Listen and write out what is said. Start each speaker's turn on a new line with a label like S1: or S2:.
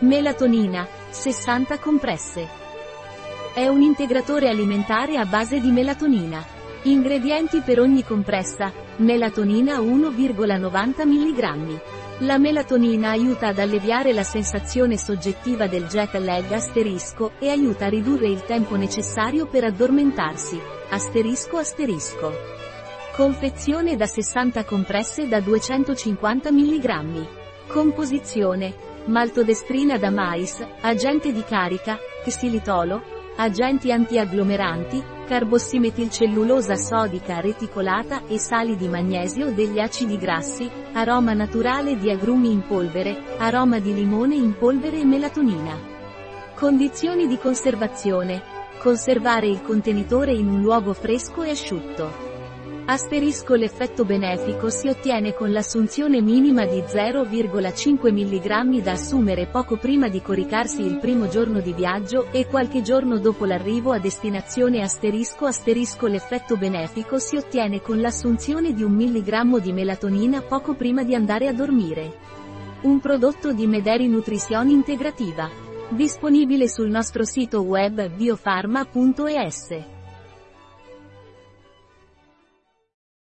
S1: Melatonina, 60 compresse. È un integratore alimentare a base di melatonina. Ingredienti per ogni compressa, melatonina 1,90 mg. La melatonina aiuta ad alleviare la sensazione soggettiva del jet lag asterisco e aiuta a ridurre il tempo necessario per addormentarsi. Asterisco asterisco. Confezione da 60 compresse da 250 mg. Composizione maltodestrina da mais, agente di carica, xilitolo, agenti antiagglomeranti, carbossimetilcellulosa sodica reticolata e sali di magnesio degli acidi grassi, aroma naturale di agrumi in polvere, aroma di limone in polvere e melatonina. Condizioni di conservazione. Conservare il contenitore in un luogo fresco e asciutto. Asterisco l'effetto benefico si ottiene con l'assunzione minima di 0,5 mg da assumere poco prima di coricarsi il primo giorno di viaggio e qualche giorno dopo l'arrivo a destinazione asterisco asterisco l'effetto benefico si ottiene con l'assunzione di un milligrammo di melatonina poco prima di andare a dormire. Un prodotto di Mederi Nutrizione Integrativa. Disponibile sul nostro sito web biofarma.es.